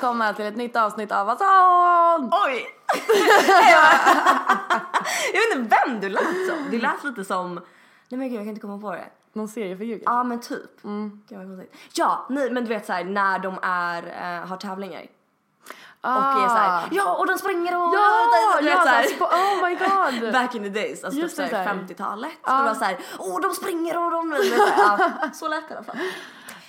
välkomna till ett nytt avsnitt av Vassan! Oj! jag vet inte vem du lät som. Du lät lite som... Nej men gud jag kan inte komma på det. Någon seriefigur Ja men typ. Mm. Gud vad konstigt. Ja, nej, men du vet såhär när de är, eh, har tävlingar. Och är såhär, ja och de springer och... Ah. Ja! du vet, ja såhär. så oh my god! Back in the days, alltså Just typ det, såhär där. 50-talet. Ja. Och det var såhär, åh de springer och de... vet, såhär, ja, så lät det i alla fall.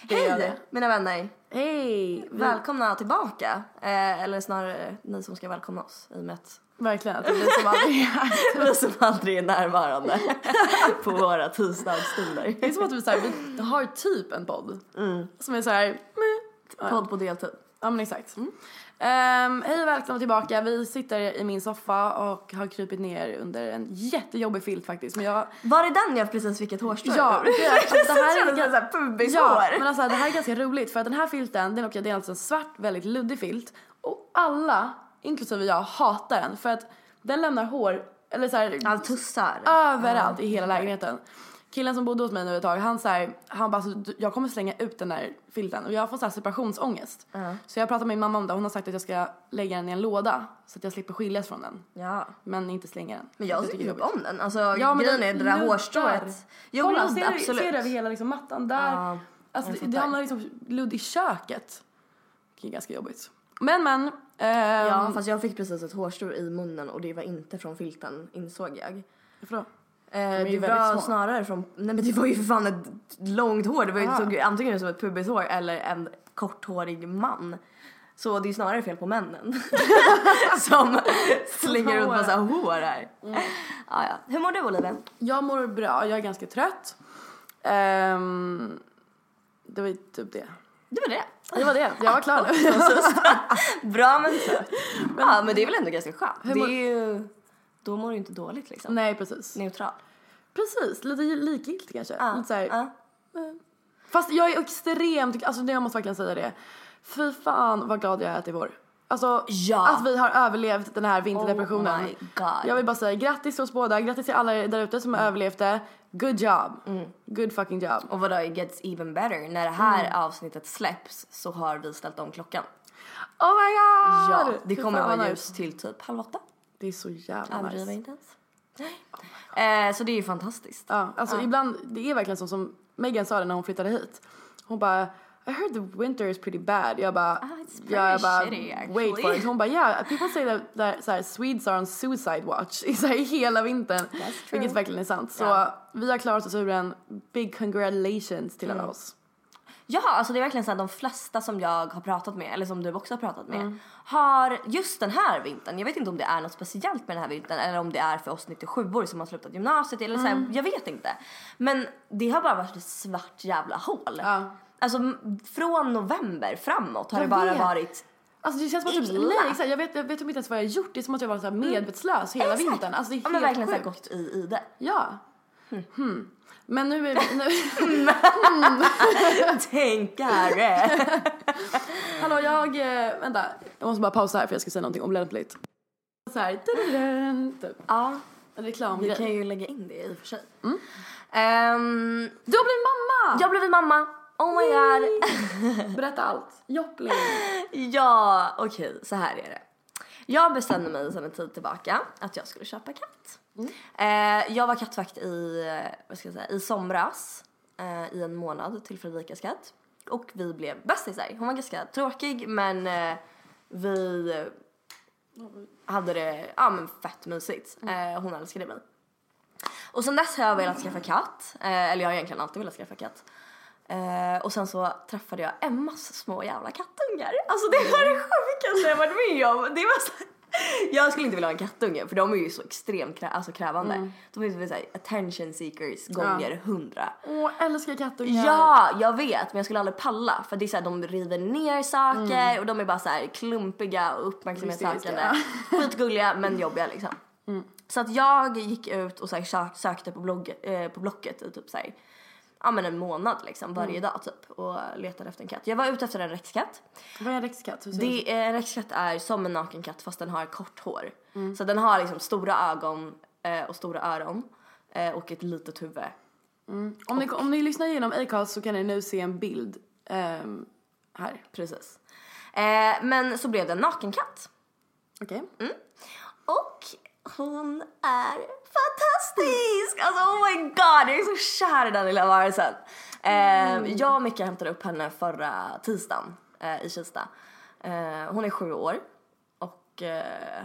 Hej mina vänner. Hej! Välkomna tillbaka. Eh, eller snarare ni som ska välkomna oss i och med att Verkligen att det blir som aldrig är. vi som aldrig är närvarande på våra tisdagsstunder. Det är som att vi, så här, vi har typ en podd. Som är såhär... Podd på deltid. Ja men exakt. Ehm, hej och välkomna tillbaka. Vi sitter i min soffa och har krypit ner under en jättejobbig filt faktiskt. Men jag... Var det den jag precis fick ett hårstrå Ja, det, alltså, det här är såhär pubishår. Ja, men alltså det här är ganska roligt för att den här filten, den, okay, det är alltså en svart, väldigt luddig filt. Och alla, inklusive jag, hatar den för att den lämnar hår, eller så här, Allt tussar. överallt i hela lägenheten. Killen som bodde hos mig nu ett tag, han så här, han bara, så, du- jag kommer slänga ut den där filten och jag får så här separationsångest. Så jag pratade med min mamma om det, hon har sagt att jag ska lägga den i en låda så att jag slipper skiljas från den. Ja. Men inte slänga den. Men jag tycker typ om den. Alltså Ja, men grejen är det där hårstrået. Jo, Kolla, ludd, ser, absolut. ser du över hela liksom, mattan där? Ja, alltså, det, det hamnar liksom ludd i köket. Det är ganska jobbigt. Men men. ehm, Ja, fast jag fick precis ett hårstrå i munnen och det var inte från filten insåg jag. Varför då? Eh, det var små. snarare från, nej men det var ju för fan ett långt hår. Det var ju Ah. såg antingen som ett pubishår eller en korthårig man. Så det är snarare fel på männen. som slänger ut massa hår här. Mm. Ja, ja. Hur mår du Olivia? Jag mår bra, jag är ganska trött. Ehm, det var ju typ det. Det var det. Det var det, jag var klar nu. Bra men trött. Ja men det är väl ändå ganska skönt. Hur Det mår- är ju, då mår du inte dåligt liksom. Nej precis. Neutral. Precis, lite likgiltigt kanske. Ja, Lite så här, ja. Fast jag är extremt, alltså jag måste verkligen säga det. Fy fan vad glad jag är att det är vår. Alltså Ja. att vi har överlevt den här vinterdepressionen. Oh my God. Jag vill bara säga grattis till oss båda, grattis till alla där ute som har överlevt det. Good job. Good fucking job. Och vadå, it gets even better. När det här Mm. avsnittet släpps så har vi ställt om klockan. Oh my god! Ja, det Fy kommer vara ljus till typ halv åtta. Det är så jävla Överdriver nice. inte ens. Eh, så det är ju fantastiskt. Ja, alltså ibland, det är verkligen så som Megan sa det när hon flyttade hit. Hon bara I heard the winter is pretty bad. Jag bara, Ah, it's pretty ja, jag bara shitty, wait for it. Hon bara yeah, people say that, that så här, Swedes are on suicide watch i så här, hela vintern. Vilket verkligen är sant. Så vi har klarat oss ur en big congratulations till Mm. alla oss. Ja, alltså det är verkligen så att de flesta som jag har pratat med, eller som du också har pratat med, Mm. har just den här vintern, jag vet inte om det är något speciellt med den här vintern eller om det är för oss 97 som har slutat gymnasiet eller så här, Mm. jag vet inte. Men det har bara varit ett svart jävla hål. Ja. Alltså från november framåt har Jag det bara vet. varit Alltså det känns som att typ, nej, exakt, jag, vet, jag vet typ inte ens vad jag har gjort. Det är som att jag varit så här medvetslös hela Exakt. vintern. Alltså det är ja, men helt verkligen så sjukt. gått i, i det. Ja. Hmm. Men nu är vi, nu, Tänkare! Hallå jag, eh, vänta. Jag måste bara pausa här för jag ska säga någonting olämpligt. Så här, typ. ja, En vi reklamgrej. kan ju lägga in det i och för sig. Mm. Ehm, Du har blivit mamma! jag blev mamma Oh my god. Berätta allt. Joppling. Ja, okej, så här är det. Jag bestämde mig sedan en tid tillbaka att jag skulle köpa katt. Eh, jag var kattvakt i, vad ska jag säga, i somras eh, i en månad till Fredrikas katt. Och vi blev bästisar. Hon var ganska tråkig men eh, vi hade det ja, men fett mysigt. Eh, hon älskade mig. Och sen dess har jag velat skaffa katt. Eh, eller jag har egentligen alltid velat skaffa katt. Eh, och sen så träffade jag Emmas små jävla kattungar. Alltså det var det sjukaste jag varit med om. Det var så jag skulle inte vilja ha en kattunge för de är ju så extremt krä- alltså krävande. De är ju såhär attention seekers gånger hundra. Åh, älskar kattungar. Ja, jag vet men jag skulle aldrig palla för det är såhär de river ner saker och de är bara såhär klumpiga och uppmärksamhetssökande. Skitgulliga men jobbiga liksom. Så att jag gick ut och så sök, sökte på, blogg, eh, på Blocket i typ så här, ja men en månad liksom varje dag typ och letade efter en katt. Jag var ute efter en rexkatt. Vad är en rexkatt? Det en rexkatt är som en nakenkatt fast den har kort hår. Så den har liksom stora ögon eh, och stora öron eh, och ett litet huvud. Om ni, om ni lyssnar igenom Acast så kan ni nu se en bild ehm, här. Precis. Eh, men så blev det en nakenkatt. Okej. Och hon är fantastisk! Alltså oh my god, jag är så kär i den lilla varelsen. Eh, Jag och Micke hämtade upp henne förra tisdagen eh, i Kista. Eh, hon är sju år och eh,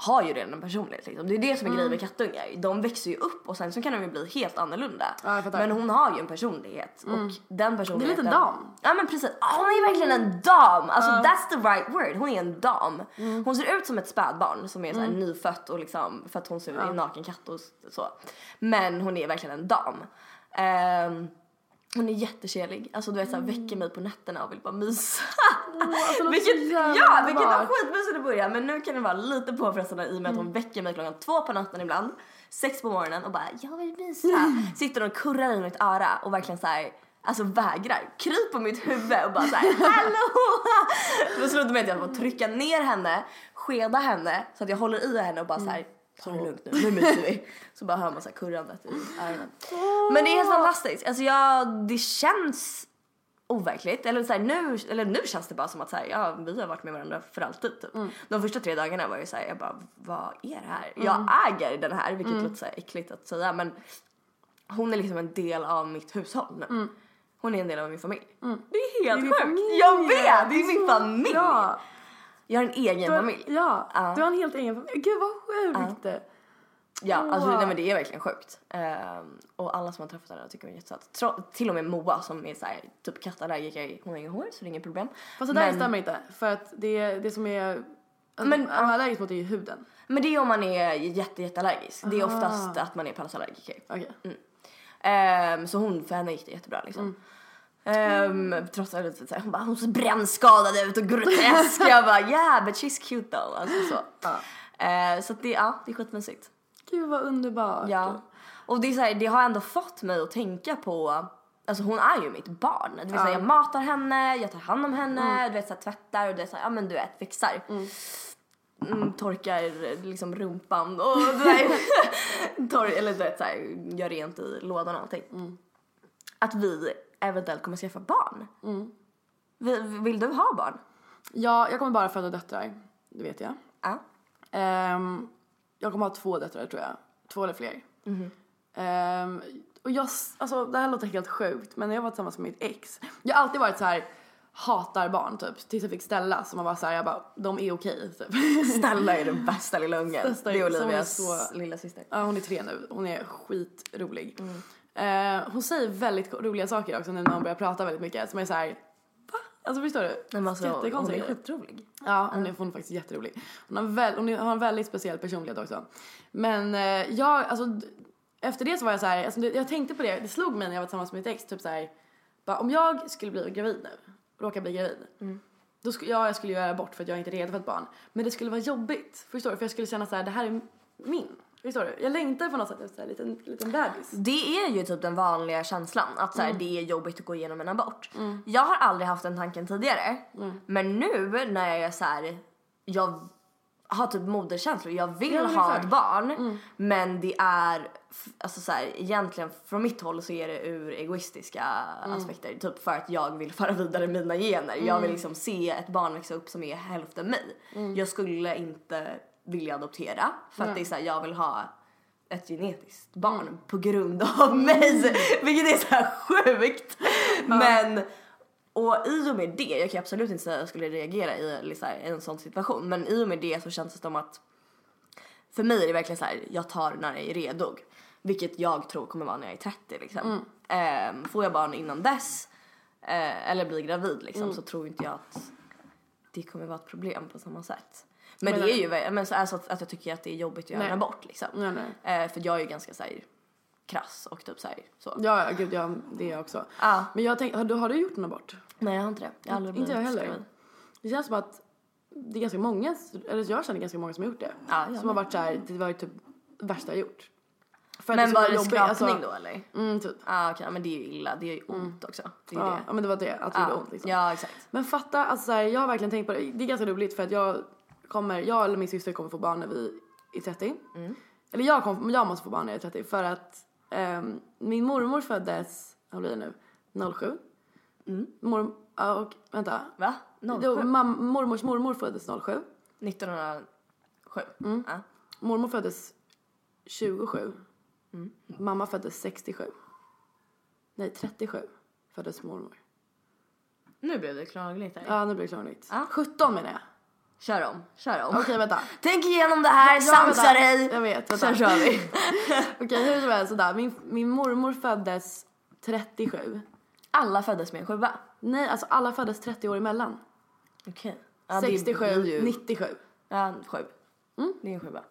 har ju redan en personlighet liksom. Det är det som är grejen med kattungar. De växer ju upp och sen så kan de ju bli helt annorlunda. Ja, men hon har ju en personlighet och den personligheten. liten dam. Ja men precis. Hon är verkligen en dam! Alltså that's the right word. Hon är en dam. Hon ser ut som ett spädbarn som är så här nyfött och liksom för att hon ser ut en naken katt och så. Men hon är verkligen en dam. Ehm, hon är jättekärlig. Alltså du vet såhär väcker mig på nätterna och vill bara mysa. alltså, låter vilket, ja, vilket var skitmysigt i början men nu kan det vara lite påfrestande i och med att hon väcker mig klockan två på natten ibland. Sex på morgonen och bara jag vill mysa. Sitter och kurrar i mitt öra och verkligen såhär Alltså vägrar, kryp på mitt huvud och bara såhär hallå! Då slutade med att jag får trycka ner henne, skeda henne så att jag håller i henne och bara såhär Ta det lugnt nu, nu myser vi. Så bara hör man såhär kurrandet i öronen. Men det är helt fantastiskt. Alltså jag, det känns overkligt. Eller, så här, nu, eller nu känns det bara som att så här, ja, vi har varit med varandra för alltid. Typ. De första tre dagarna var jag så här, jag bara, vad är det här? Jag äger den här, vilket låter så här äckligt att säga men hon är liksom en del av mitt hushåll nu. Hon är en del av min familj. Det är helt sjukt. Jag vet, det är min så familj. bra. Jag har en egen Du har- familj. Ja, Ja. du har en helt egen familj. Gud vad sjukt. Ja, alltså Åh. nej, men det är verkligen sjukt. Ehm, och alla som har träffat henne tycker hon är jättesöt. Tro- Till och med Moa som är såhär, typ kattallergiker, hon har inga hår så det är inget problem. Fast det där Men- stämmer inte. För att det, det som är... Men- är allergisk mot är ju huden. Men det är om man är jätte, jätteallergisk. Det är oftast att man är palasallergiker. Okej. Ehm, så hon, för henne gick det jättebra liksom. Ehm, trots att hon bara hon ser brännskadad ut och grotesk. jag bara yeah but she's cute though. Alltså så. Ehm, så att det, ja, det är skitmysigt. Gud vad underbart. Ja. Och det, är så här, det har ändå fått mig att tänka på Alltså hon är ju mitt barn. Det vill säga jag matar henne, jag tar hand om henne, du vet så här, tvättar och det är så här, ja men du vet fixar. Mm, torkar liksom rumpan och. Tor- eller du vet så här, gör rent i lådan och allting. Att vi eventuellt kommer skaffa barn. Vi, vill du ha barn? Ja, jag kommer bara föda döttrar. Det vet jag. Ja. Ehm, jag kommer ha två döttrar tror jag. Två eller fler. Ehm, och jag, alltså det här låter helt sjukt men när jag var tillsammans med mitt ex. Jag har alltid varit så här hatar barn typ. Tills jag fick Stella som man var så här, jag bara, de är okej typ. Stella är den bästa lilla ungen. Det är Olivias så- lilla syster. Ja, hon är tre nu. Hon är skitrolig. Eh, hon säger väldigt roliga saker också nu när hon börjar prata väldigt mycket. Som är så här, va? Alltså förstår du? Men alltså, hon är skitrolig. Ja, hon är, hon är faktiskt jätterolig. Hon har, väl, hon har en väldigt speciell personlighet också. Men eh, jag, alltså efter det så var jag så här, alltså, jag tänkte på det, det slog mig när jag var tillsammans med mitt ex, typ så här, bara, om jag skulle bli gravid nu, råka bli gravid. Då skulle, ja, jag skulle göra abort för att jag inte är redo för ett barn. Men det skulle vara jobbigt, förstår du? För jag skulle känna så här, det här är min. Förstår du? Jag längtar på något sätt efter en liten, liten bebis. Det är ju typ den vanliga känslan att så här, det är jobbigt att gå igenom en abort. Jag har aldrig haft den tanken tidigare. Men nu när jag är så här, jag har typ moderkänslor. Jag vill Ja, ha ett barn men det är, alltså så här, egentligen från mitt håll så är det ur egoistiska aspekter. Typ för att jag vill föra vidare mina gener. Jag vill liksom se ett barn växa upp som är hälften mig. Jag skulle inte vilja adoptera för att det är så här, jag vill ha ett genetiskt barn på grund av mig. Vilket är så här sjukt. Men och i och med det, jag kan absolut inte säga att jag skulle reagera i liksom, en sån situation, men i och med det så känns det som att för mig är det verkligen så här, jag tar när jag är redo. Vilket jag tror kommer vara när jag är 30 liksom. Ehm, får jag barn innan dess, eh, eller blir gravid liksom, så tror inte jag att det kommer vara ett problem på samma sätt. Men Men- det är ju men så, alltså, att, att jag tycker att det är jobbigt att göra Nej. en abort liksom. Nej, nej. Eh, för jag är ju ganska så här, krass och typ så här, så. Ja, ja, gud, ja, det är jag också. Ja. Men jag tänkte, har du, har du gjort en abort? Nej jag har inte det. Jag har aldrig Inte jag heller. gravid. Det känns som att det är ganska många, eller jag känner ganska många som har gjort det. Jag som har varit såhär, det var ju typ det värsta jag gjort. För Men så var det jobbigt, skrapning alltså- då eller? Mm, typ. Ah, okej, men det är ju illa. Det är ju ont också. Det är Ja, det. ja, men det var det, att det gjorde Ja, ont liksom. ja exakt. Men fatta, alltså så här, jag har verkligen tänkt på det. Det är ganska roligt för att jag kommer, jag eller min syster kommer få barn när vi är 30. Mm. Eller jag, kommer, jag måste få barn när jag är 30 för att ehm, min mormor föddes, vad blir det nu, 07. Mm. Mor, ja, och vänta. Va? Då, 07? mam, mormors mormor föddes 07. 1907? Mm. Ja. Mormor föddes 27. Mm. Mamma föddes 67. Nej, 37 föddes mormor. Nu blev det klarligt här. Ja, nu blir det klarligt. Ja. 17 menar jag. Kör om, kör om. Okej, vänta. Tänk igenom det här, sansa dig! Jag vet, vänta. Sen kör vi. Okej, hur som helst sådär. Min, min mormor föddes 37. Alla föddes med en sjua. Nej, alltså alla föddes 30 år emellan. Okej. 67, ju... 97. Ja, sju. Mm. Det är en sjua.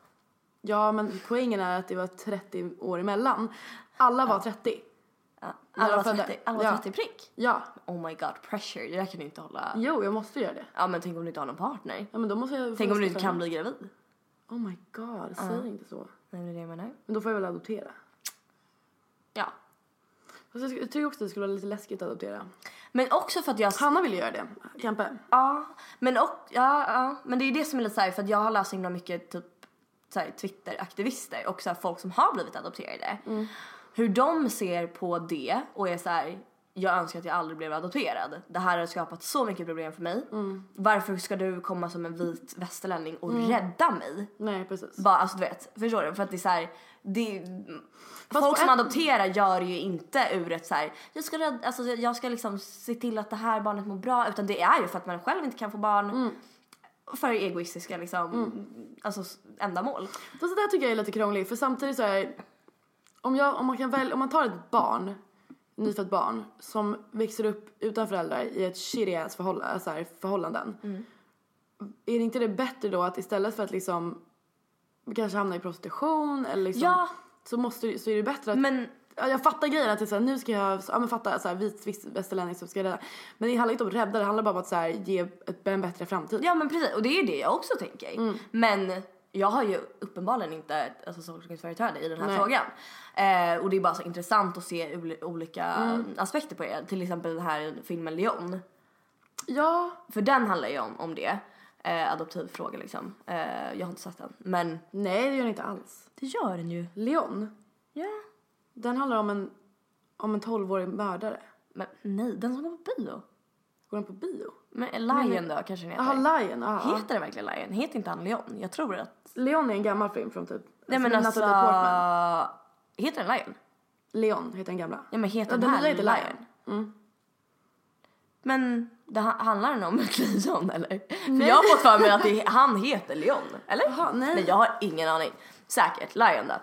Ja, men poängen är att det var 30 år emellan. Alla var 30. Ja. Alla var födde. 30, alla var Ja. 30 prick. Ja. Oh my god, pressure. Det där kan du inte hålla. Jo, jag måste göra det. Ja men tänk om du inte har någon partner. Ja, men då måste jag Tänk om du inte kan bli gravid. Oh my god, säg inte så. Nej det är det jag menar. Men då får jag väl adoptera. Ja. Fast jag, tycker också att det skulle vara lite läskigt att adoptera. Men också för att jag... Hanna vill ju göra det. Kempe. Ja, men, och, ja, ja, men det är det som är lite såhär för att jag har läst så himla mycket typ Twitter-aktivister och såhär, folk som har blivit adopterade. Hur de ser på det och är så här. jag önskar att jag aldrig blev adopterad. Det här har skapat så mycket problem för mig. Varför ska du komma som en vit västerlänning och rädda mig? Nej, precis. Bara, alltså du vet, förstår du? För att det är så här, det, Fast folk som ett- adopterar gör ju inte ur ett så här, jag ska, rädda, alltså, jag ska liksom se till att det här barnet mår bra utan det är ju för att man själv inte kan få barn. Mm. För egoistiska liksom, alltså s- ändamål. Fast det där tycker jag är lite krångligt för samtidigt så är om, jag, om, man kan välja, om man tar ett barn, nyfött barn som växer upp utan föräldrar i ett shitty förhåll, så här, förhållanden. Är det inte det bättre då att istället för att liksom kanske hamna i prostitution eller liksom Ja. så, måste, så är det bättre att Men Ja, jag fattar grejen att det är såhär, nu ska jag, ja men fatta såhär vit viss- västerlänning som ska rädda. Men det handlar inte om att rädda, det handlar bara om att såhär ge ett, en bättre framtid. Ja men precis, och det är ju det jag också tänker. Mm. Men jag har ju uppenbarligen inte alltså, tolkningsföreträde i den här Nej. frågan. Eh, och det är bara så intressant att se ol- olika Mm. aspekter på det. Till exempel den här filmen Leon. Ja, För den handlar ju om, om det. Eh, adoptivfråga liksom. Eh, jag har inte sett den. Men nej det gör den inte alls. det gör den ju. Leon, Ja. den handlar om en, om en 12-årig mördare. Men nej, den som går på bio. Går den på bio? Men Lion då kanske den heter. Jaha, Lion. Ja. Heter den verkligen Lion? Heter inte han Leon? Jag tror att... Leon är en gammal film från typ Nej men alltså... Portman. Heter den Lion? Leon heter den gamla. Ja men heter Ja, den, den här heter Lion? Lion. Mm. Men det ha- handlar den om ett lejon eller? För jag har fått för mig att det, han heter Leon, eller? Jaha, nej. jag har ingen aning. Säkert, Lion då.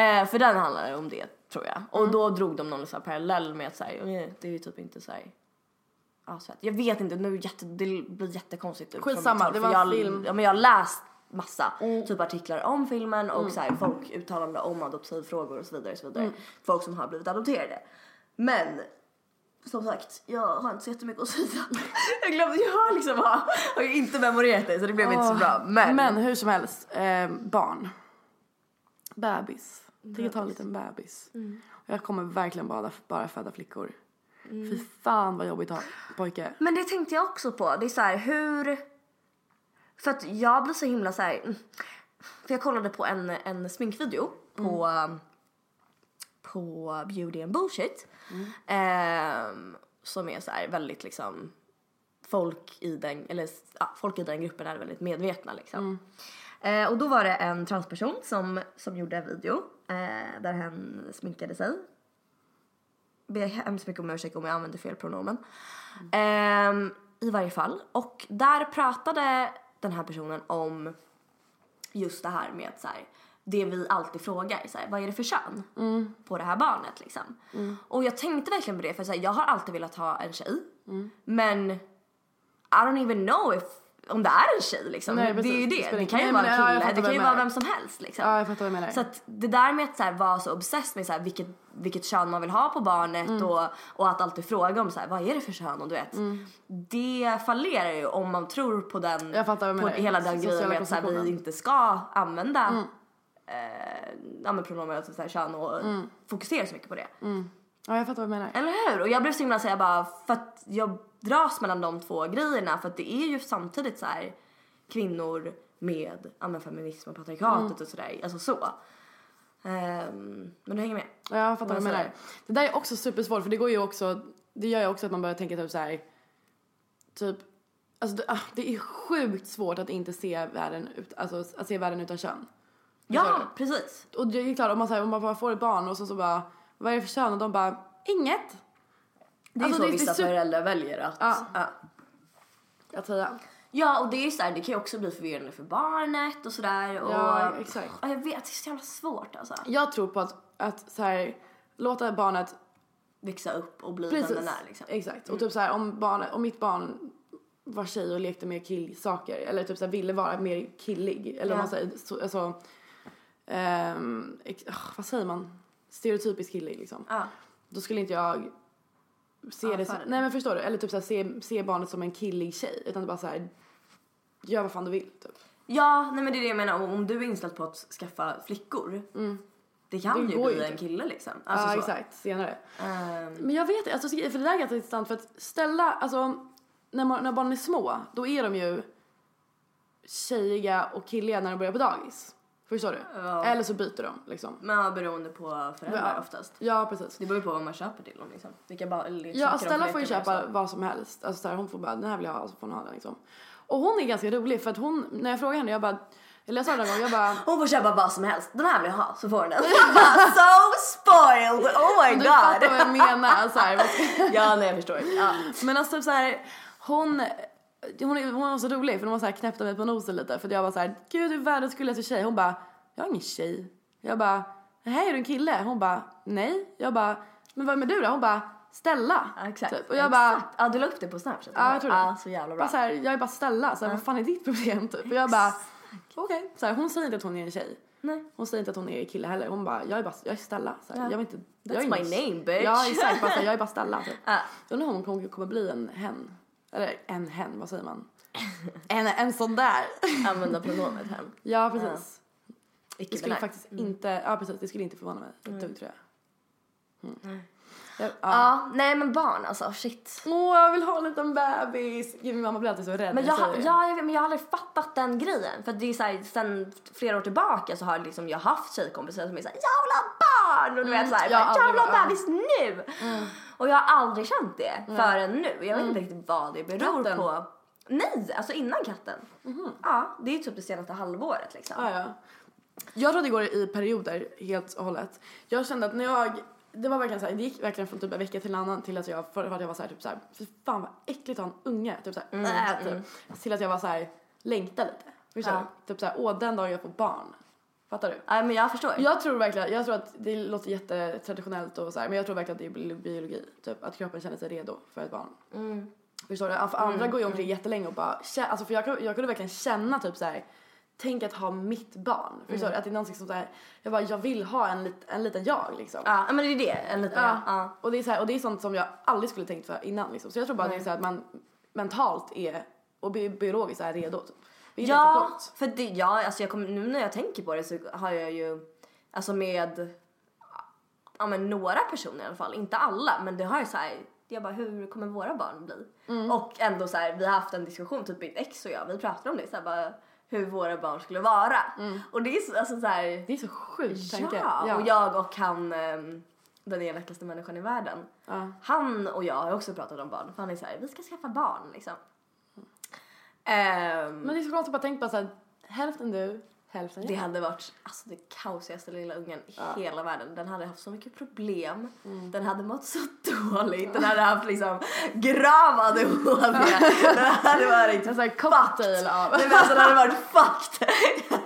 Eh, för den handlar om det tror jag. Och Mm. då drog de någon så parallell med att så här, det är ju typ inte så här. Att, jag vet inte, nu jätte, det blir jättekonstigt. från Skitsamma, håll, det var en jag, film. Mm. Ja, men jag har läst massa typ artiklar om filmen och så här, folk uttalande om adoptivfrågor och så vidare. Och så vidare. Mm. Folk som har blivit adopterade. Men som sagt, jag har inte så jättemycket att säga. jag glömde, jag har liksom har, har ju inte memorerat det så det blev inte så bra. Men, Men hur som helst, eh, barn. Bebis. Tänker ta en liten bebis. Mm. Jag kommer verkligen bara, bara föda flickor. Fy fan vad jobbigt att ha pojke. men det tänkte jag också på. Det är så här, hur... För att jag blir så himla så här. mm, För jag kollade på en, en sminkvideo på, Mm. på Beauty and Bullshit. Ehm, som är så här väldigt liksom folk i den, eller ja, folk i den gruppen är väldigt medvetna liksom. Eh, och då var det en transperson som, som gjorde en video eh, där hen sminkade sig. Ber hemskt mycket om ursäkt om jag använder fel pronomen. Ehm, I varje fall. Och där pratade den här personen om just det här med så här, det vi alltid frågar, så här, vad är det för kön på det här barnet liksom. Och jag tänkte verkligen på det för så här, jag har alltid velat ha en tjej. Men I don't even know if, om det är en tjej liksom. Nej, det är ju. Det det. kan ju ingen- vara Nej, en ja, kille, fattar det kan ju vara vem som helst liksom. Ja, jag fattar vad du menar. Så att det där med att så här, vara så obsessed med så här, vilket, vilket kön man vill ha på barnet Mm. och, och att alltid fråga om så här, vad är det för kön och du vet. Det fallerar ju om man tror på den, Mm. Jag fattar vad på menar. hela den grejen med att så här, vi inte ska använda Mm. eh, ja, men pronomen, alltså så här, kön och Mm. fokusera så mycket på det. Ja, jag fattar vad du menar. Eller hur? Och jag blev så himla så jag bara, för att jag dras mellan de två grejerna för att det är ju samtidigt så här kvinnor med ja, feminism och patriarkatet Mm. och sådär, alltså så. Ehm, men du hänger med? Ja, jag fattar vad du menar. Det där är också supersvårt för det går ju också, det gör ju också att man börjar tänka typ så här, typ, alltså det, ah, det är sjukt svårt att inte se världen ut, alltså att se världen utan kön. Ja, precis. Och det är klart om man, så här, om man bara får ett barn och så, så bara, vad är det för kön? Och de bara, inget. Det är Alltså, så det- det vissa super- föräldrar väljer att... Ja. Ja. Jag säga. ja, och det är ju så här, det kan ju också bli förvirrande för barnet och sådär. Och, Ja, exakt. Ja, jag vet, det är så jävla svårt alltså. Jag tror på att, att så här, låta barnet Växa upp och bli Precis, den den är liksom. exakt. Och typ så här, om, barnet, om mitt barn var tjej och lekte med killsaker eller typ så här, ville vara mer killig eller om Ja. man säger så, alltså, ehm, ex, ah, vad säger man? Stereotypiskt killig liksom. Ja. Då skulle inte jag se Ja, det som, nej men förstår du? Eller typ så här, se, se barnet som en killig tjej utan bara så här, gör vad fan du vill typ. Ja, nej men det är det jag menar. Om du är inställd på att skaffa flickor. Det kan Det ju bli ju en inte. kille liksom. Alltså ja så. exakt, senare. Ehm, Men jag vet alltså, för det där är ganska intressant för att ställa, alltså när, man, när barnen är små, då är de ju tjejiga och killiga när de börjar på dagis. Förstår du? Ja. Eller så byter de liksom. men ja, beroende på föräldrar Ja. oftast. Ja, precis. Det beror ju på vad man köper till dem liksom. Vilka ba- leksaker Ja, de Stella får ju köpa vad som helst. Alltså så här, hon får bara, den här vill jag ha, så får hon ha den liksom. Och hon är ganska rolig för att hon, när jag frågar henne, jag bara, eller jag sa det någon gång, jag bara, Hon får köpa vad som helst. Den här vill jag ha, så får hon den. so spoiled! Oh my du fattar god! vad jag menar. Så här, ja, nej jag förstår. Ja. Men alltså typ så här, hon, hon, är, hon var så rolig för hon var så här knäppte mig på nosen lite för jag var så här, gud du är världens gulligaste tjej. Hon bara, jag är ingen tjej. Jag bara, nej är du en kille? Hon bara, nej. Jag bara, men vad är med du då? Hon bara, Stella. Ja, exakt. Typ. Och jag bara, Exakt. Ja, du la upp det på Snapchat? Ja, jag tror det. Ja, så jävla bra. så här, jag är bara Stella, så här, vad fan är ditt problem typ? Och jag bara, okej. Så här, Hon säger inte att hon är en tjej. Nej. Hon säger inte att hon är kille heller. Hon bara, jag är bara, jag är Stella. Så här, Ja. Jag inte. jag That's är ingen- my name, bitch. Ja exakt, bara så här, jag är bara Stella typ. Ja. Jag undrar om hon kommer bli en hen. Eller en hen, vad säger man? En, en sån där. Använda pronomet hem. Ja precis. Icke Det skulle faktiskt inte, ja precis det skulle inte förvåna mig ett dugg tror jag. Mm. Ja, ja. Ja, nej men barn alltså, shit. Åh jag vill ha en liten bebis! Gud, min mamma blir alltid så rädd Men jag, det. ja, jag, men jag har aldrig fattat den grejen. För det är så här, sen flera år tillbaka så har liksom jag haft tjejkompisar som är såhär jag vill ha barn! Och du vet såhär, jag jag, har vill ha bebis nu! Och jag har aldrig känt det förrän nu. Jag vet inte riktigt vad det beror Katten? på. Nej, alltså innan katten. Ja, det är typ det senaste halvåret liksom. Ja, ja. Jag tror det går i perioder helt och hållet. Jag kände att när jag, det var verkligen så här, det gick verkligen från typ en vecka till en annan till att jag, för att jag var så här, typ så här, fy fan vad äckligt att ha en unge, typ så här, äh, typ. Till att jag var så här, längta lite. Förstår Ja. du? Typ så här, åh den dagen jag får barn. Fattar du? Nej men jag förstår. Jag tror verkligen, jag tror att det låter jättetraditionellt och så här, men jag tror verkligen att det är bi- biologi. Typ att kroppen känner sig redo för ett barn. Förstår du? För andra går ju omkring jättelänge och bara, alltså för jag, jag kunde verkligen känna typ så här. Tänk att ha mitt barn. Förstår du? Att det är någonting som så här, jag bara, jag vill ha en, lit, en liten jag liksom. Ja, men det är det. En liten, Ja. ja. Och, det är så här, och det är sånt som jag aldrig skulle tänkt för innan liksom. Så jag tror bara att det är så här att man mentalt är och bi- biologiskt är redo. Typ. Vilket är Ja, för det, ja, alltså jag kommer, nu när jag tänker på det så har jag ju, alltså med, ja men några personer i alla fall, inte alla, men det har ju så här Jag bara, hur kommer våra barn bli? Mm. Och ändå så här, vi har haft en diskussion, typ mitt ex och jag, vi pratade om det så här, bara, hur våra barn skulle vara. Och det är så, alltså så här, Mm. Det är så sjukt tanke. ja, och jag och han, ehm, den elakaste människan i världen. Ja. Han och jag har också pratat om barn, för han är så här, vi ska skaffa barn liksom. Ehm, Men det är så konstigt att bara tänka på såhär, hälften du, hälften Det hade varit alltså, det kaosigaste lilla ungen i hela världen. Den hade haft så mycket problem. Mm. Den hade mått så dåligt. Den hade haft liksom grav ADHD. Den hade varit En sån cocktail av... Nej, men alltså, den hade varit fucked.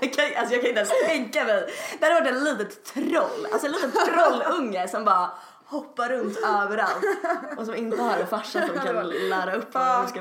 Jag kan, alltså, jag kan inte ens tänka mig. Det hade varit en litet troll. Alltså en liten trollunge som bara hoppar runt överallt. Och som inte har en farsa som kan lära upp honom hur ska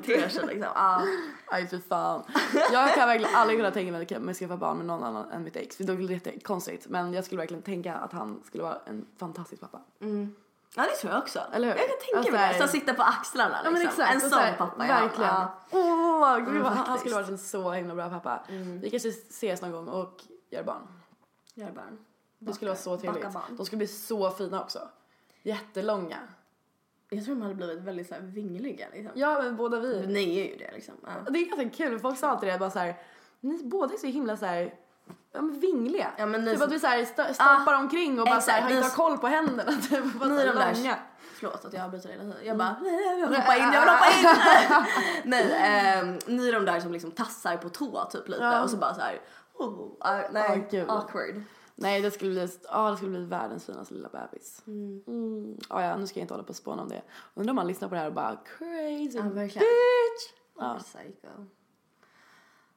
Beter sig liksom. Ja. Aj fy fan. Jag kan verkligen aldrig kunna tänka mig att skaffa barn med någon annan än mitt ex. Det låter jättekonstigt men jag skulle verkligen tänka att han skulle vara en fantastisk pappa. ja det tror jag också. Eller hur? Jag kan tänka Alltså, mig det. Så sitta på axlarna liksom. Ja men exakt. En sån pappa Verkligen. Ja. Åh, gud, vad- han skulle vara en så himla bra pappa. Vi kanske ses någon gång och gör barn. Gör barn. Det skulle vara så trevligt. De skulle bli så fina också. Jättelånga. Jag tror de hade blivit väldigt så här vingliga liksom. Ja men båda vi. Ni är ju det liksom. Ja. Det är ganska kul, folk sa alltid det bara så här. Ni båda är så himla så här. Ja, men vingliga. Ja, men ni typ som- att vi så här sta- stappar omkring och bara exakt. har Ni inte har koll på händerna. Typ, bara Ni är de där-. Förlåt att jag avbryter hela tiden. Jag bara, jag vill hoppa in, jag vill hoppa in. nej, ehm, ni är de där som liksom tassar på tå typ lite Ja. och så bara så här. Oh, ah, nej, gud. awkward. Nej det skulle bli, ja det skulle bli världens finaste lilla bebis. Mm. Ja, ja nu ska jag inte hålla på och spåna om det. Undrar om man lyssnar på det här och bara crazy Ja, verkligen. bitch. Ja. Psycho.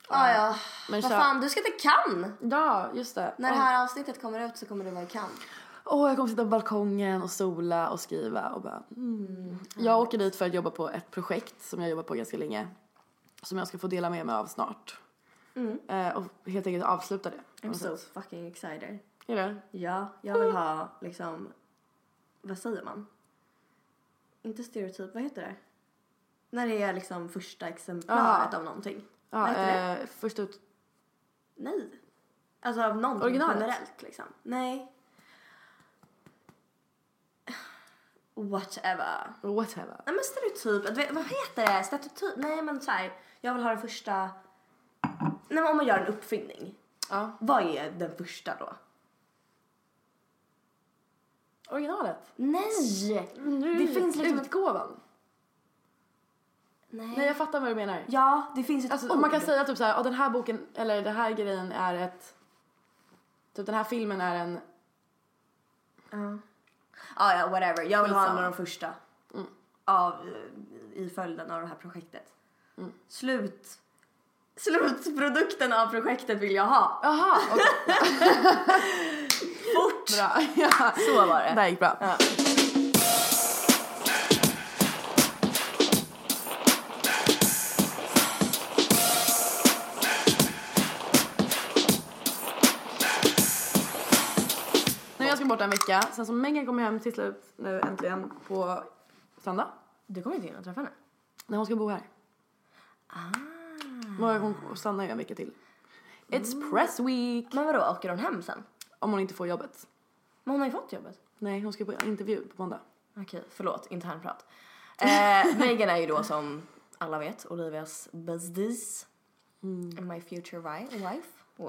Ah, ja, Men vad fan, du ska till Cannes. Ja just det. När det här avsnittet kommer ut så kommer du vara i Cannes. Åh, jag kommer sitta på balkongen och sola och skriva och bara mm. Jag åker dit för att jobba på ett projekt som jag jobbat på ganska länge. Som jag ska få dela med mig av snart. Eh, och helt enkelt avsluta det. I'm so fucking excited. Är det? Ja, jag vill ha liksom, vad säger man? Inte stereotyp, vad heter det? När det är liksom första exemplaret Aha. av någonting. Ja, vad heter det? eh, först ut. Nej. Alltså av någonting Originalet? generellt liksom. Nej. Whatever. Whatever. Nej men stereotyp, vad heter det? Stereotyp? Nej men såhär, jag vill ha den första... Nej men om man gör en uppfinning. Ja. Vad är den första då? Originalet. Nej! Det finns liksom Utgåvan. Nej. Nej jag fattar vad du menar. Ja, det finns ett Alltså, ord. man kan säga typ såhär, ja den här boken, eller den här grejen är ett... Typ den här filmen är en... Ah, ja, whatever. Jag vill ha en av de första. Av, eh, I följden av det här projektet. Slut. Slutprodukten av projektet vill jag ha. Jaha, okej. Fort! bra. ja. Så var det. Det här gick bra. Ja. Nu är jag ska borta en vecka, sen så Megan kommer hem till slut nu äntligen på söndag. Du kommer inte hinna träffa henne? Nej hon ska bo här. Ah. Hon stannar ju en vecka till. It's press week! Men vadå, åker hon hem sen? Om hon inte får jobbet. Men hon har ju fått jobbet. Nej hon ska på intervju på måndag. Okej, förlåt, internprat. Eh, Megan är ju då som alla vet Olivias besties. And my future wi- wife.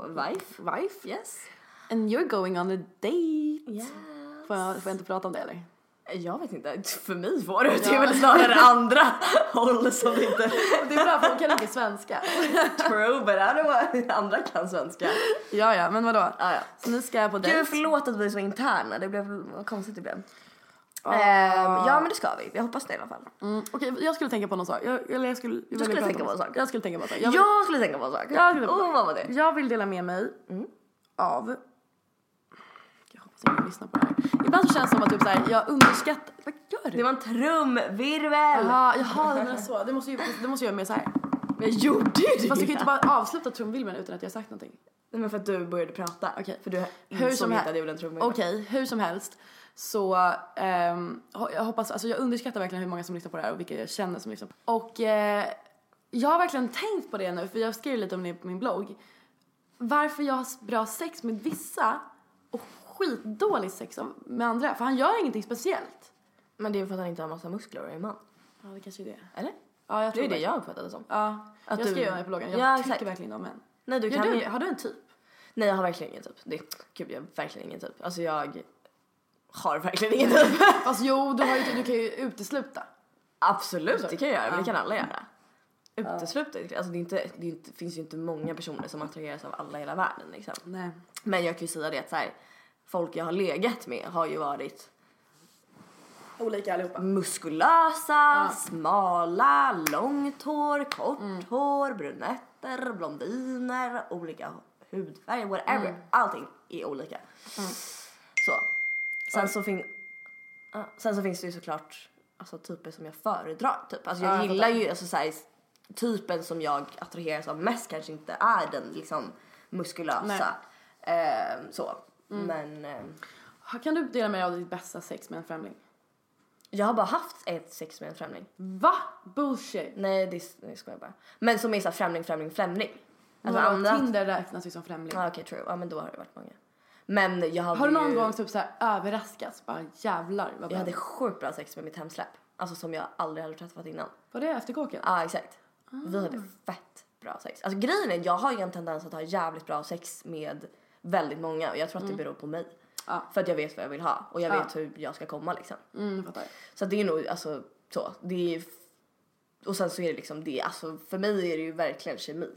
Wife? Wife? Yes. And you're going on a date! Yeah. Får jag, får jag inte prata om det eller? Jag vet inte, för mig får det. Det är väl snarare andra håll som inte Det är bra för hon kan inte svenska. true but I andra kan svenska. Ja, ja, men vadå? Ja, ja. Så nu ska jag på dejt. Gud förlåt att vi är så interna, det blev vad konstigt det blev. Ehm, ja men det ska vi, jag hoppas det i alla fall. Mm, Okej, jag skulle tänka på någon sak. Jag, eller jag skulle, jag skulle ville prata tänka på en sak. Jag skulle tänka på en sak. Jag, Jag vill, skulle tänka på en sak. jag, skulle, oh, vad var det? jag vill dela med mig av... Ingen lyssnar på det här. Ibland så känns det som att typ så här, jag underskattar... Vad gör du? Det var en trumvirvel! Jaha, jaha, det menar så. Det måste ju, det måste göra mer så här. Jag gjorde ju det! Fast du kan ju inte bara avsluta trumvirveln utan att jag har sagt någonting. Nej men för att du började prata. Okej. För du Hur som inte hel- att jag gjorde en trumvirvel. Okej, hur som helst. Så ho- jag hoppas, alltså jag underskattar verkligen hur många som lyssnar på det här och vilka jag känner som lyssnar. Och eh, jag har verkligen tänkt på det nu för jag skrev lite om det på min blogg. Varför jag har bra sex med vissa och skitdåligt sex med andra. För han gör ingenting speciellt. Men det är för att han inte har massa muskler och är man. Ja, det kanske är det. Eller? Ja, jag Det tror är det jag uppfattade det som. Ja, Att jag du- skrev det på bloggen. Jag Ja, tycker exakt. verkligen om män. Nej du Gör kan du det? Har du en typ? Nej jag har verkligen ingen typ. Det, gud jag har verkligen ingen typ. Alltså jag har verkligen ingen typ. Fast jo, du, har ju, du kan ju utesluta. Absolut det kan jag göra, men det kan alla göra. Utesluta, alltså det, är inte, det är inte, finns ju inte många personer som attraheras av alla i hela världen liksom. Nej. Men jag kan ju säga det att så här, folk jag har legat med har ju varit Olika allihopa. muskulösa, smala, långt hår, kort hår, brunetter, blondiner, olika hudfärger, whatever. Allting är olika. Så. Sen så, fin- ja, sen så finns det ju såklart alltså, typer som jag föredrar. Typ. Alltså, jag Ja, jag gillar ju alltså, så här, typen som jag attraheras av mest kanske inte är den liksom muskulösa. Eh, så. Men eh, Kan du dela med dig av ditt bästa sex med en främling? jag har bara haft ett sex med en främling. Va? Bullshit. Nej det, det ska jag bara. Men som är såhär främling, främling, främling. Alltså, Alltså andra... Tinder räknas ju som främling. Ja okej true, ja men då har det varit många. Men jag hade Har du någon ju... gång typ såhär överraskats? Bara jävlar vad Jag bra. hade sjukt bra sex med mitt hemsläpp. Alltså som jag aldrig hade träffat innan. Var det efter kåken? Ja exakt. Vi hade Ah. fett bra sex. Alltså grejen är, jag har ju en tendens att ha jävligt bra sex med väldigt många och jag tror att det beror på mig. Mm. Ja. För att jag vet vad jag vill ha och jag Ja. vet hur jag ska komma liksom. Mm, fattar. Så det är nog alltså så. Det är, och sen så är det liksom det, alltså för mig är det ju verkligen kemi.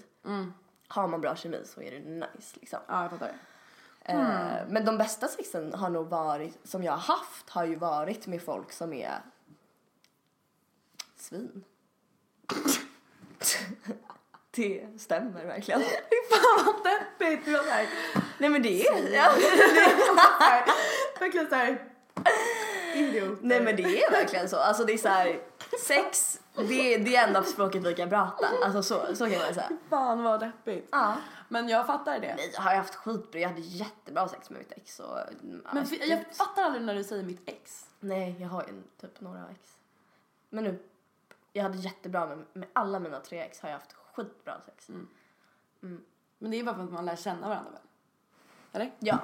Har man bra kemi så är det nice liksom. Ja, jag fattar. Eh, men de bästa sexen har nog varit, som jag har haft, har ju varit med folk som är svin. det stämmer verkligen. Fan vad deppigt! Var såhär, Nej men det är, ja, verkligen såhär idiot. nej men det är verkligen så. Alltså det är så här, sex, det är det enda språket vi kan prata. Alltså så, så kan man säga. Fan vad deppigt. Ja. Men jag fattar det. Nej, jag har haft skitbra, jag hade jättebra sex med mitt ex och... Men för, jag fattar aldrig när du säger mitt ex. Nej, jag har ju typ några ex. Men nu, jag hade jättebra med, med alla mina tre ex har jag haft skitbra sex. Men det är bara för att man lär känna varandra väl? Eller? Ja,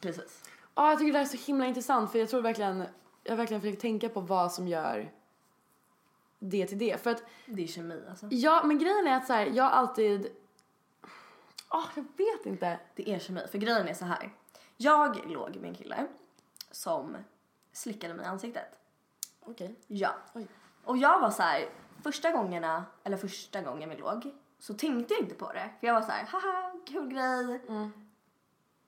precis. Ja, jag tycker det här är så himla intressant för jag tror verkligen, jag verkligen försökt tänka på vad som gör det till det. För att, Det är kemi alltså. ja men grejen är att så här, jag alltid, åh jag vet inte. Det är kemi. För grejen är så här. Jag låg med en kille som slickade mig i ansiktet. Okej. Ja. Oj. Och jag var så här, första gångerna, eller första gången vi låg, så tänkte jag inte på det. För jag var så här, haha, kul grej.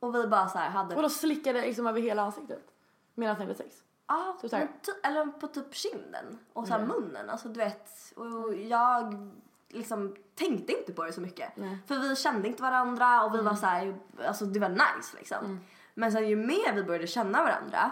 Och vi bara så här hade... Vadå slickade liksom över hela ansiktet? Medan ni hade sex? Ja, ty- eller på typ kinden och så här munnen. Alltså du vet, och jag liksom tänkte inte på det så mycket. För vi kände inte varandra och vi var så här, alltså det var nice liksom. Men sen ju mer vi började känna varandra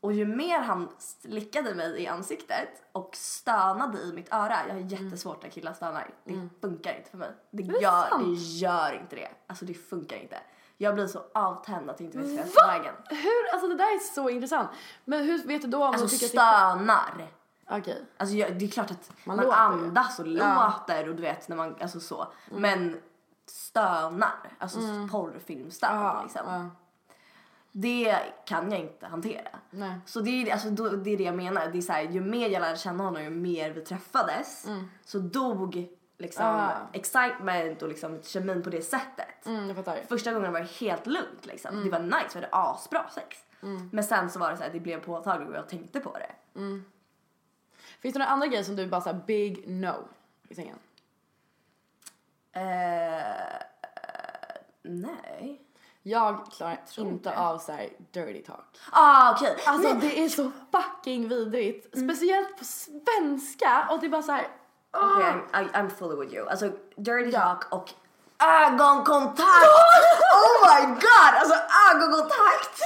och ju mer han slickade mig i ansiktet och stönade i mitt öra. Jag har jättesvårt när killar stönar. Det funkar inte för mig. Det gör, det gör inte det. Alltså det funkar inte. Jag blir så avtänd att jag inte vet hur vägen. Hur, alltså det där är så intressant. Men hur vet du då om Alltså du tycker stönar. Okej. Alltså jag, det är klart att Man man, andas och Ja. låter och du vet när man, alltså så. Men stönar, alltså porrfilmstön Ja, liksom. ja. Det kan jag inte hantera. Nej. Så det är, alltså, då, det är det jag menar. Det är så här, ju mer jag lärde känna honom ju mer vi träffades så dog liksom Ah. excitement och liksom kemin på det sättet. Mm. Första gången var det helt lugnt liksom. Det var nice, vi hade asbra sex. Men sen så var det så här, det blev påtagligt och jag tänkte på det. Finns det några andra grejer som du bara såhär big no i sängen? Eh, nej. Jag klarar inte av såhär dirty talk. Ah okej. Alltså Nej. det är så fucking vidrigt. Speciellt på svenska och det är bara såhär Okej, I'm, I, I'm fully with you. Alltså dirty Ja. talk och ögonkontakt! oh my god! Alltså ögonkontakt!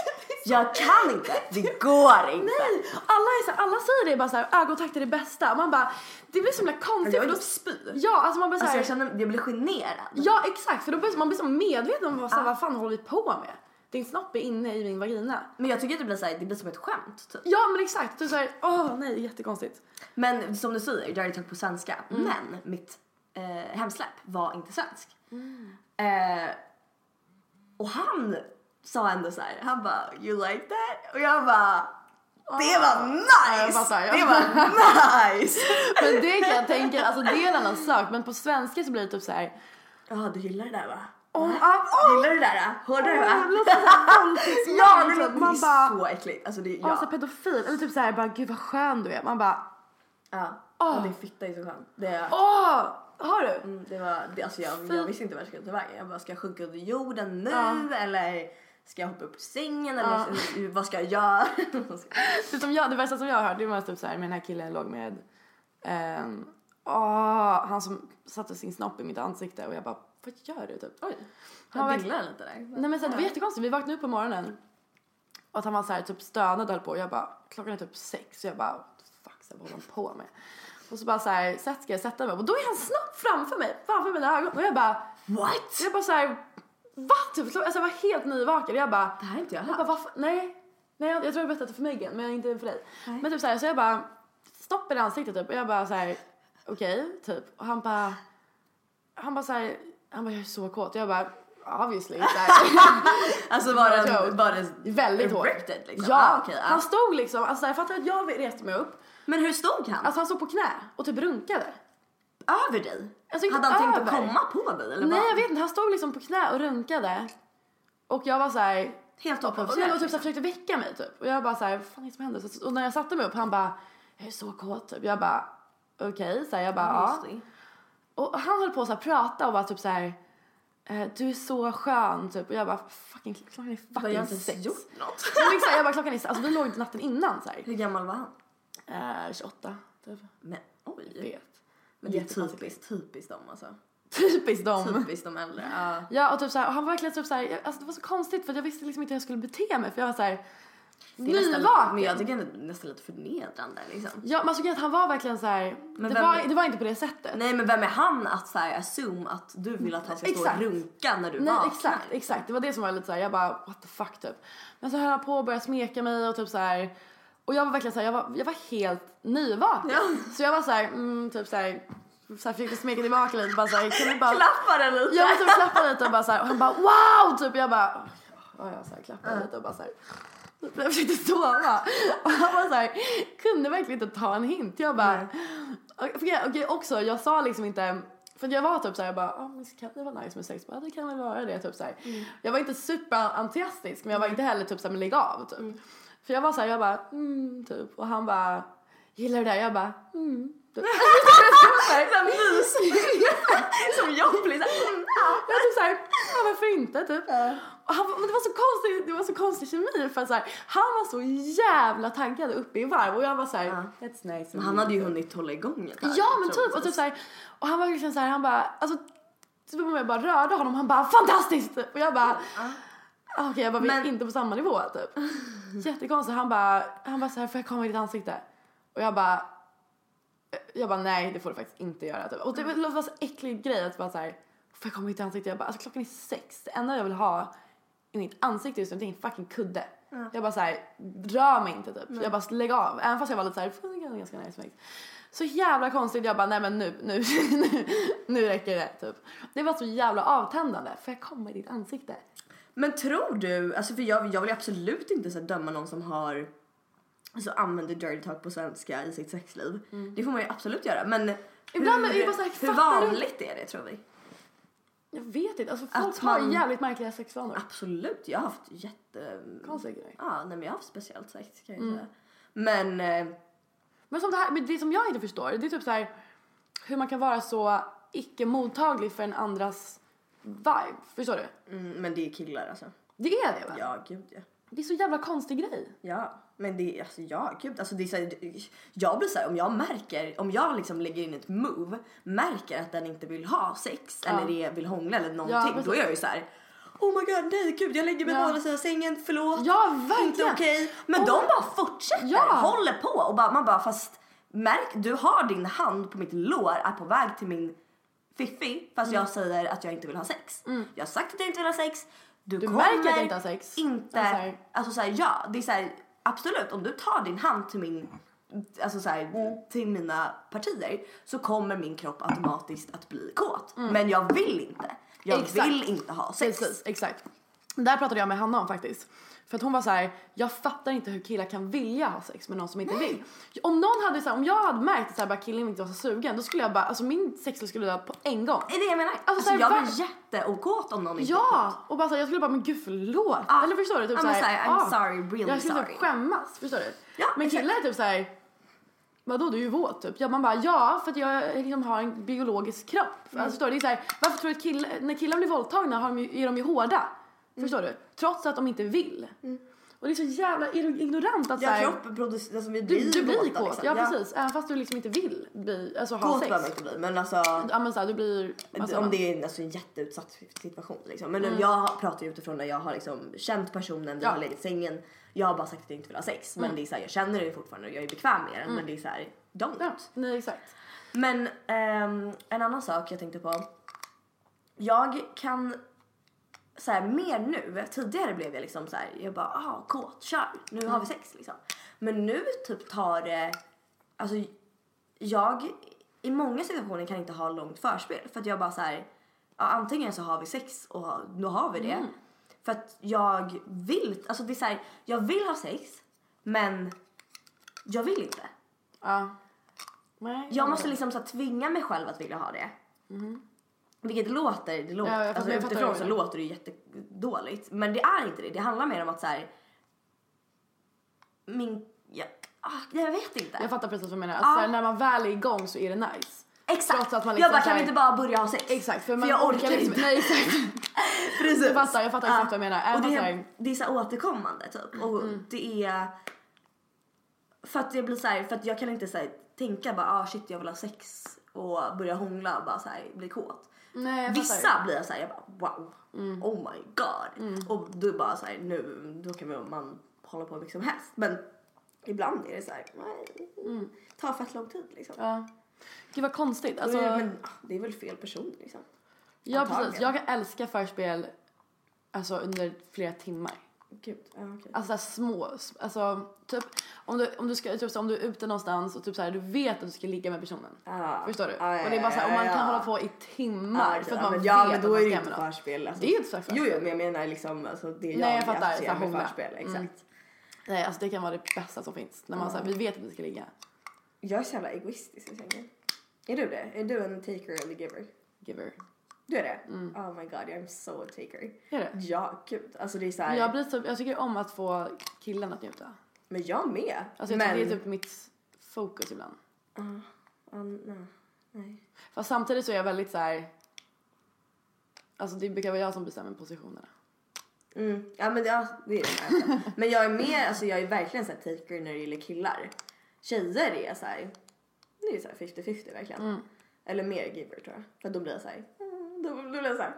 Jag kan inte, det går inte. Nej! Alla, är så här, alla säger det bara såhär ögonkontakt är det bästa. Och man bara, det blir så himla konstigt. Jag för vill spy. Ja, alltså man blir Alltså såhär. jag känner, jag blir generad. Ja exakt, för då blir man blir så medveten om vad, så här, vad fan håller vi på med? Din snopp är inne i min vagina. Men jag tycker att det blir, så här, det blir som ett skämt typ. Ja men exakt, du säger åh nej jättekonstigt. Men som du säger, dirty talk på svenska. Men mitt eh, hemsläpp var inte svensk. Eh, och han sa ändå så här, han bara you like that? Och jag bara det var jag nice! fattar, ja. Det var nice! Men det kan jag tänka, alltså det är en annan sak men på svenska så blir det typ såhär Ja du gillar det där va? Åh, Va? ah, Gillar du det där? Hårdare va? såhär våldtäktsman, Ja det låter Man det bara- är så äckligt. Alltså det, Ja. ja. Så pedofil, eller typ såhär bara gud vad skön du är. Man bara Ja. Åh. Ja, din fitta är så skön. Det, åh, har du? mm, det var, det, alltså jag, jag visste inte vart jag skulle ta vägen. Jag bara, ska jag sjunka under jorden nu eller ska jag hoppa upp ur sängen eller vad ska jag göra? Det, som jag, det värsta som jag har hört det var typ såhär med den här killen jag låg med. Um, åh, han som satte sin snopp i mitt ansikte och jag bara vad gör du typ? Oj, Han var lite där. Nej men så här, det var jättekonstigt, vi vaknade upp på morgonen och att han var så här, typ stönad och höll på och jag bara klockan är typ sex så jag bara fuck så här, vad håller han på med? Och så bara så här, sätt, ska jag sätta mig? Och då är han snabbt framför mig, framför mina ögon och jag bara What? jag bara så här, va? Typ, alltså jag var helt nyvaken jag bara Det här har inte jag jag bara varför? Nej, nej jag, jag tror jag berättade det för Megan men inte för dig. Men typ så här, så jag bara stopp i ansiktet typ och jag bara så här okej typ och han bara han bara så här, han bara jag är så kåt jag bara obviously. Alltså var det, var det Väldigt erected liksom? Ja, Ah, okej, ja. han stod liksom, alltså jag fattar att jag reste mig upp. Men hur stod han? Alltså han stod på knä och typ runkade. Över dig? Alltså, inte Hade han tänkt att över. komma på dig eller Nej vad? jag vet inte, han stod liksom på knä och runkade. Och jag var så här. Helt och, oprovocerat. och typ så här, försökte väcka mig typ. Och jag bara så här, vad fan är det som händer? Så, och när jag satte mig upp han bara, jag är så kåt typ. Jag bara, okej, så här, jag bara ja. Och han höll på att så prata och var typ så här. eh, Du är så skön typ och jag bara fucking klockan är Bara, fucking jag har inte sex. gjort något. Jag bara klockan är sex. Alltså vi låg natten innan så här. Hur gammal var han? Eh, 28 typ. Men oj. Vet. Men det är typiskt, typiskt dem alltså. Typiskt dem. Typiskt de äldre. Ja. Ja och typ såhär, och han var verkligen typ såhär, alltså det var så konstigt för jag visste liksom inte hur jag skulle bete mig för jag var såhär nyvaken. men jag tycker det är nästan lite förnedrande liksom. Ja men alltså att han var verkligen såhär, Men det var, det var inte på det sättet. Nej men vem är han att så här, assume att du vill att han ska stå Exakt. och runka när du Nej vaknar? exakt, exakt. Det var det som var lite såhär, jag bara what the fuck typ. Men så höll han på och började smeka mig och typ såhär och jag var verkligen såhär, jag var, jag var helt nyvaken. Ja. Så jag var såhär, mm, typ såhär, så här försökte smeka tillbaka lite bara såhär, kan du bara Klappa den lite. Jag måste klappa lite och bara såhär, och han bara wow! Typ jag bara ja jag så här klappade lite och bara såhär jag försökte sova. Och han var såhär kunde verkligen inte ta en hint. Jag bara okej okej också jag sa liksom inte för jag var typ såhär jag bara men kan det vara nice med sex? Bara det kan väl vara det. Typ såhär jag var inte superentusiastisk men jag var inte heller typ såhär men lägg av typ för jag var såhär jag bara mm typ och han bara gillar du det jag bara mm typ. Såhär mys. Som jag blir såhär. mm, ah. Jag typ såhär, ja varför inte typ. Och han, men det var så konstigt, det var så konstig kemi för att så här, han var så jävla taggad uppe i varv och jag var såhär, that's nice. Men han hade ju hunnit hålla igång ett tag. Ja men typ och typ såhär, och han var verkligen såhär, han bara, alltså typ om jag bara rörde honom, han bara fantastiskt! Och jag bara, ah, okej jag bara vi är Men- inte på samma nivå typ. Jättekonstigt, han bara, han bara såhär, får jag komma i ditt ansikte? Och jag bara, jag bara nej det får du faktiskt inte göra typ. Och det var så äcklig grej att bara såhär, får jag komma i ditt ansikte? Jag bara, alltså klockan är sex, det enda jag vill ha i mitt ansikte just nu det är en fucking kudde. Jag bara såhär, rör mig inte typ. Jag bara lägg av. Även fast jag var lite såhär, "Fan, det är ganska nice sex. Så jävla konstigt, jag bara nej men nu, nu, nu, nu räcker det typ. Det var så jävla avtändande, får jag komma i ditt ansikte? Men tror du, alltså för jag, jag vill absolut inte så döma någon som har alltså använder dirty talk på svenska i sitt sexliv. Det får man ju absolut göra men Ibland hur, bara så här, hur fattar du? vanligt är det tror vi? Jag vet inte, alltså folk Att man- har jävligt märkliga sexvanor. Absolut, jag har haft jätte... Konstiga grejer. Ja, nej men jag har haft speciellt sex kan jag säga. Men eh, Men som det här, men det som jag inte förstår, det är typ så här hur man kan vara så icke mottaglig för en andras vibe. Förstår du? Mm, men det är killar alltså. Det är det va? Ja, gud ja. Det är så jävla konstig grej. Ja, men det är alltså ja, gud. Alltså det är så här, jag blir så här, om jag märker, om jag liksom lägger in ett move, märker att den inte vill ha sex eller det vill hångla eller någonting, precis. då är jag ju så här. Oh my god, nej gud jag lägger mig Ja. på andra sidan sängen, förlåt. Ja, Inte verkligen. okej. Men Och- de bara fortsätter, Ja. håller på och bara, man bara fast märk, du har din hand på mitt lår, är på väg till min fiffi fast Mm. jag säger att jag inte vill ha sex. Jag har sagt att jag inte vill ha sex. Du, Du kommer märker att jag inte har sex. Inte, Alltså här- alltså såhär ja, det är såhär absolut om du tar din hand till min Alltså såhär, till mina partier så kommer min kropp automatiskt att bli kåt. Men jag vill inte. Jag Mm. Exakt. vill inte ha sex. Precis, exakt. Där pratade jag med Hanna om faktiskt. För att hon var så här: jag fattar inte hur killar kan vilja ha sex med någon som inte vill. Om någon hade så här, om jag hade märkt att så här, bara killen inte var så sugen, då skulle jag bara, alltså min sexlust skulle dö på en gång. Är det jag menar? Alltså, Alltså, såhär, jag va- blir jätteokåt om någon inte Ja! Och bara så här, jag skulle bara, men gud förlåt. Ja. Eller förstår du? Typ men så här, här, I'm ah. sorry, really Jag skulle sorry. typ skämmas, förstår du? Ja, men killar är typ så här. Vadå du är ju våt typ. Ja man bara ja för att jag liksom har en biologisk kropp. Mm. Alltså, förstår du? Det är så här, varför tror du att killar, när killar blir våldtagna har de ju, är de ju hårda. Mm. Förstår du? Trots att de inte vill. Och det är så jävla ignorant att Ja, här, kroppen producerar, alltså vi du, blir du blir våta, kåt. liksom. Ja, precis. Även fast du liksom inte vill bli, alltså, ha Kåt sex. behöver man inte bli men alltså Ja men så här, du blir, säger om det är en, alltså, en jätteutsatt situation liksom. Men Mm. jag pratar ju utifrån när jag har liksom känt personen, vi Ja. har legat i sängen. Jag har bara sagt att jag inte vill ha sex men det är så här, jag känner det fortfarande och jag är bekväm med den men det är så här, don't. Mm. Ja, nej exakt. Men ehm, en annan sak jag tänkte på. Jag kan så här, mer nu. Tidigare blev jag liksom så här, jag bara ah kåt, kör, nu har vi sex liksom. Men nu typ tar det, alltså jag i många situationer kan inte ha långt förspel för att jag bara så här, ja, antingen så har vi sex och då har vi det. För att jag vill, alltså det är så här, jag vill ha sex men jag vill inte. Ja. Nej, Jag måste liksom så här, tvinga mig själv att vilja ha det. Vilket låter, det låter Ja, jag alltså jag utifrån så du låter det ju jättedåligt. Men det är inte det. Det handlar mer om att så här. Min, ja, ah, jag vet inte. Jag fattar precis vad du menar. Alltså, så här, när man väl är igång så är det nice. Exakt! trots att man jag liksom bara så kan vi inte bara börja ha sex? Exakt, för, man jag orkar liksom inte. Nej exakt. Precis. Jag fattar, jag fattar exakt vad jag menar. Även Och det, är, jag- Mm. det är så här återkommande typ. Och det är... För att det blir så här, för att jag kan inte så här, tänka bara ah shit jag vill ha sex och börja hångla och bara så här, bli kåt. Nej, Vissa blir jag såhär, jag bara wow, oh my god. Och då bara såhär nu, då kan man hålla på hur mycket som helst. Men ibland är det såhär, nej, tar fett lång tid liksom. Ja. Gud vad konstigt. Alltså, Alltså, men ah, det är väl fel person liksom. ja antagligen. precis, jag kan älska förspel alltså, under flera timmar. Gud, ja okej. Alltså så här små, alltså typ om du, om du ska, typ så om du är ute någonstans och typ så här, du vet att du ska ligga med personen. Ja. Förstår du? Ja, ja, och det är bara så här, och man ja, kan ja. hålla på i timmar Ja, för att ja, man men, vet ja men att då man ska med någon. förspel. Alltså. Det är ju inte så här Jo, jo förspel. men jag menar liksom alltså, det jag Nej, jag fattar, associerar så här, med förspel. Exakt. Mm. Nej alltså det kan vara det bästa som finns. När man så här, vi vet att vi ska ligga. Jag är så jävla egoistisk i sängen. Är du det? Är du en taker eller giver? Giver. Du är det? Oh my god, I'm so a taker. Mm. Är det? Ja, gud. Alltså det är så här, Jag, blir så, jag tycker om att få killen att njuta. Men jag med. Alltså jag men... det är typ mitt fokus ibland. Ja, nej. nej. Fast samtidigt så är jag väldigt så här. Alltså det brukar vara jag som bestämmer positionerna. Mm. Ja men ja, det är det. Men jag är mer, alltså jag är verkligen så här taker när det gäller killar. Tjejer är så här. det är så här 50-50 verkligen. Mm. Eller mer giver tror jag. För då blir jag så här. mm, Då, blir jag så här.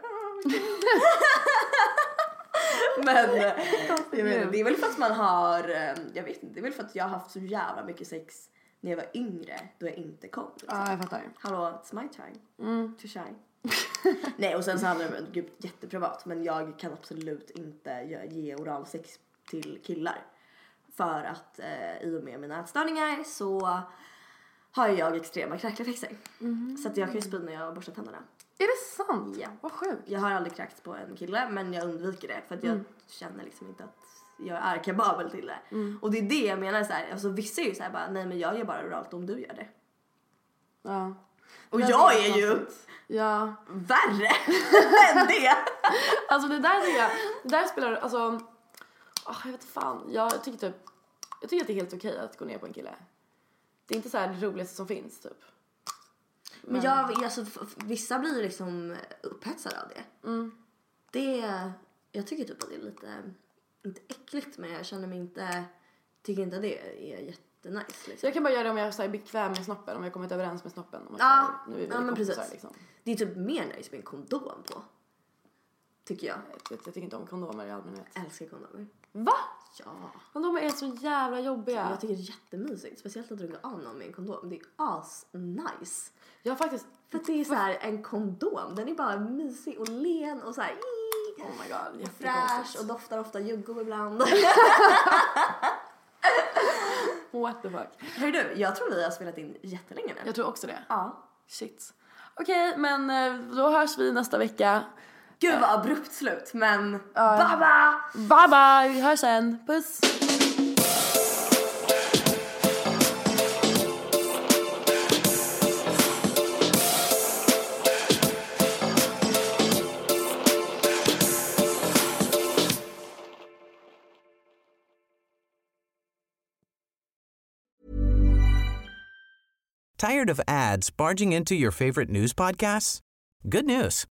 Men eh, jag inte, det är väl för att man har, eh, jag vet inte, det är väl för att jag har haft så jävla mycket sex när jag var yngre då jag inte kom. Liksom. Ja jag fattar. Hallå, it's my time Mm. to shine. Nej och sen så handlar det om, gud jätteprivat men jag kan absolut inte ge- oralsex till killar. För att eh, i och med mina ätstörningar så har jag extrema kräkreflexer. Så att jag kan ju spy när jag borstar tänderna. Är det sant? Ja. Vad sjukt. Jag har aldrig kräkts på en kille men jag undviker det för att jag känner liksom inte att jag är kapabel till det. Och det är det jag menar så här, alltså vissa är ju så här bara nej men jag gör bara oralt om du gör det. Ja. Och jag är ju Ja. värre än det. Alltså det där tycker jag, det där spelar, alltså, åh, jag vet fan. Jag tycker typ, jag tycker att det är helt okej att gå ner på en kille. Det är inte så här det roligaste som finns typ. Men jag, alltså, vissa blir ju liksom upphetsade av det. Det, jag tycker typ att det är lite, inte äckligt men jag känner mig inte, tycker inte att det är jättenice liksom. jag kan bara göra det om jag är bekväm med snoppen, om jag kommit överens med snoppen. Om att Ja, här, nu är vi ja, men kompisar, precis. Liksom. Det är typ mer nice med en kondom på. Tycker jag. Jag, jag tycker inte om kondomer i allmänhet. Älskar kondomer. Va? Ja. Kondomer är så jävla jobbiga. Jag tycker det är jättemysigt. Speciellt att runka av någon med en kondom. Det är as nice. Jag har faktiskt, För det är så här en kondom. Den är bara mysig och len och så här. oh my god, Fräsch och doftar ofta juggo ibland. What the fuck. Hör du, jag tror vi har spelat in jättelänge nu. Jag tror också det. Ja. Shit. Okej, men eh, då hörs vi nästa vecka. Gud vad abrupt slut men baba! Bye bye, vi hörs sen. Puss! Tired of ads barging into your favorite news podcasts? Good news.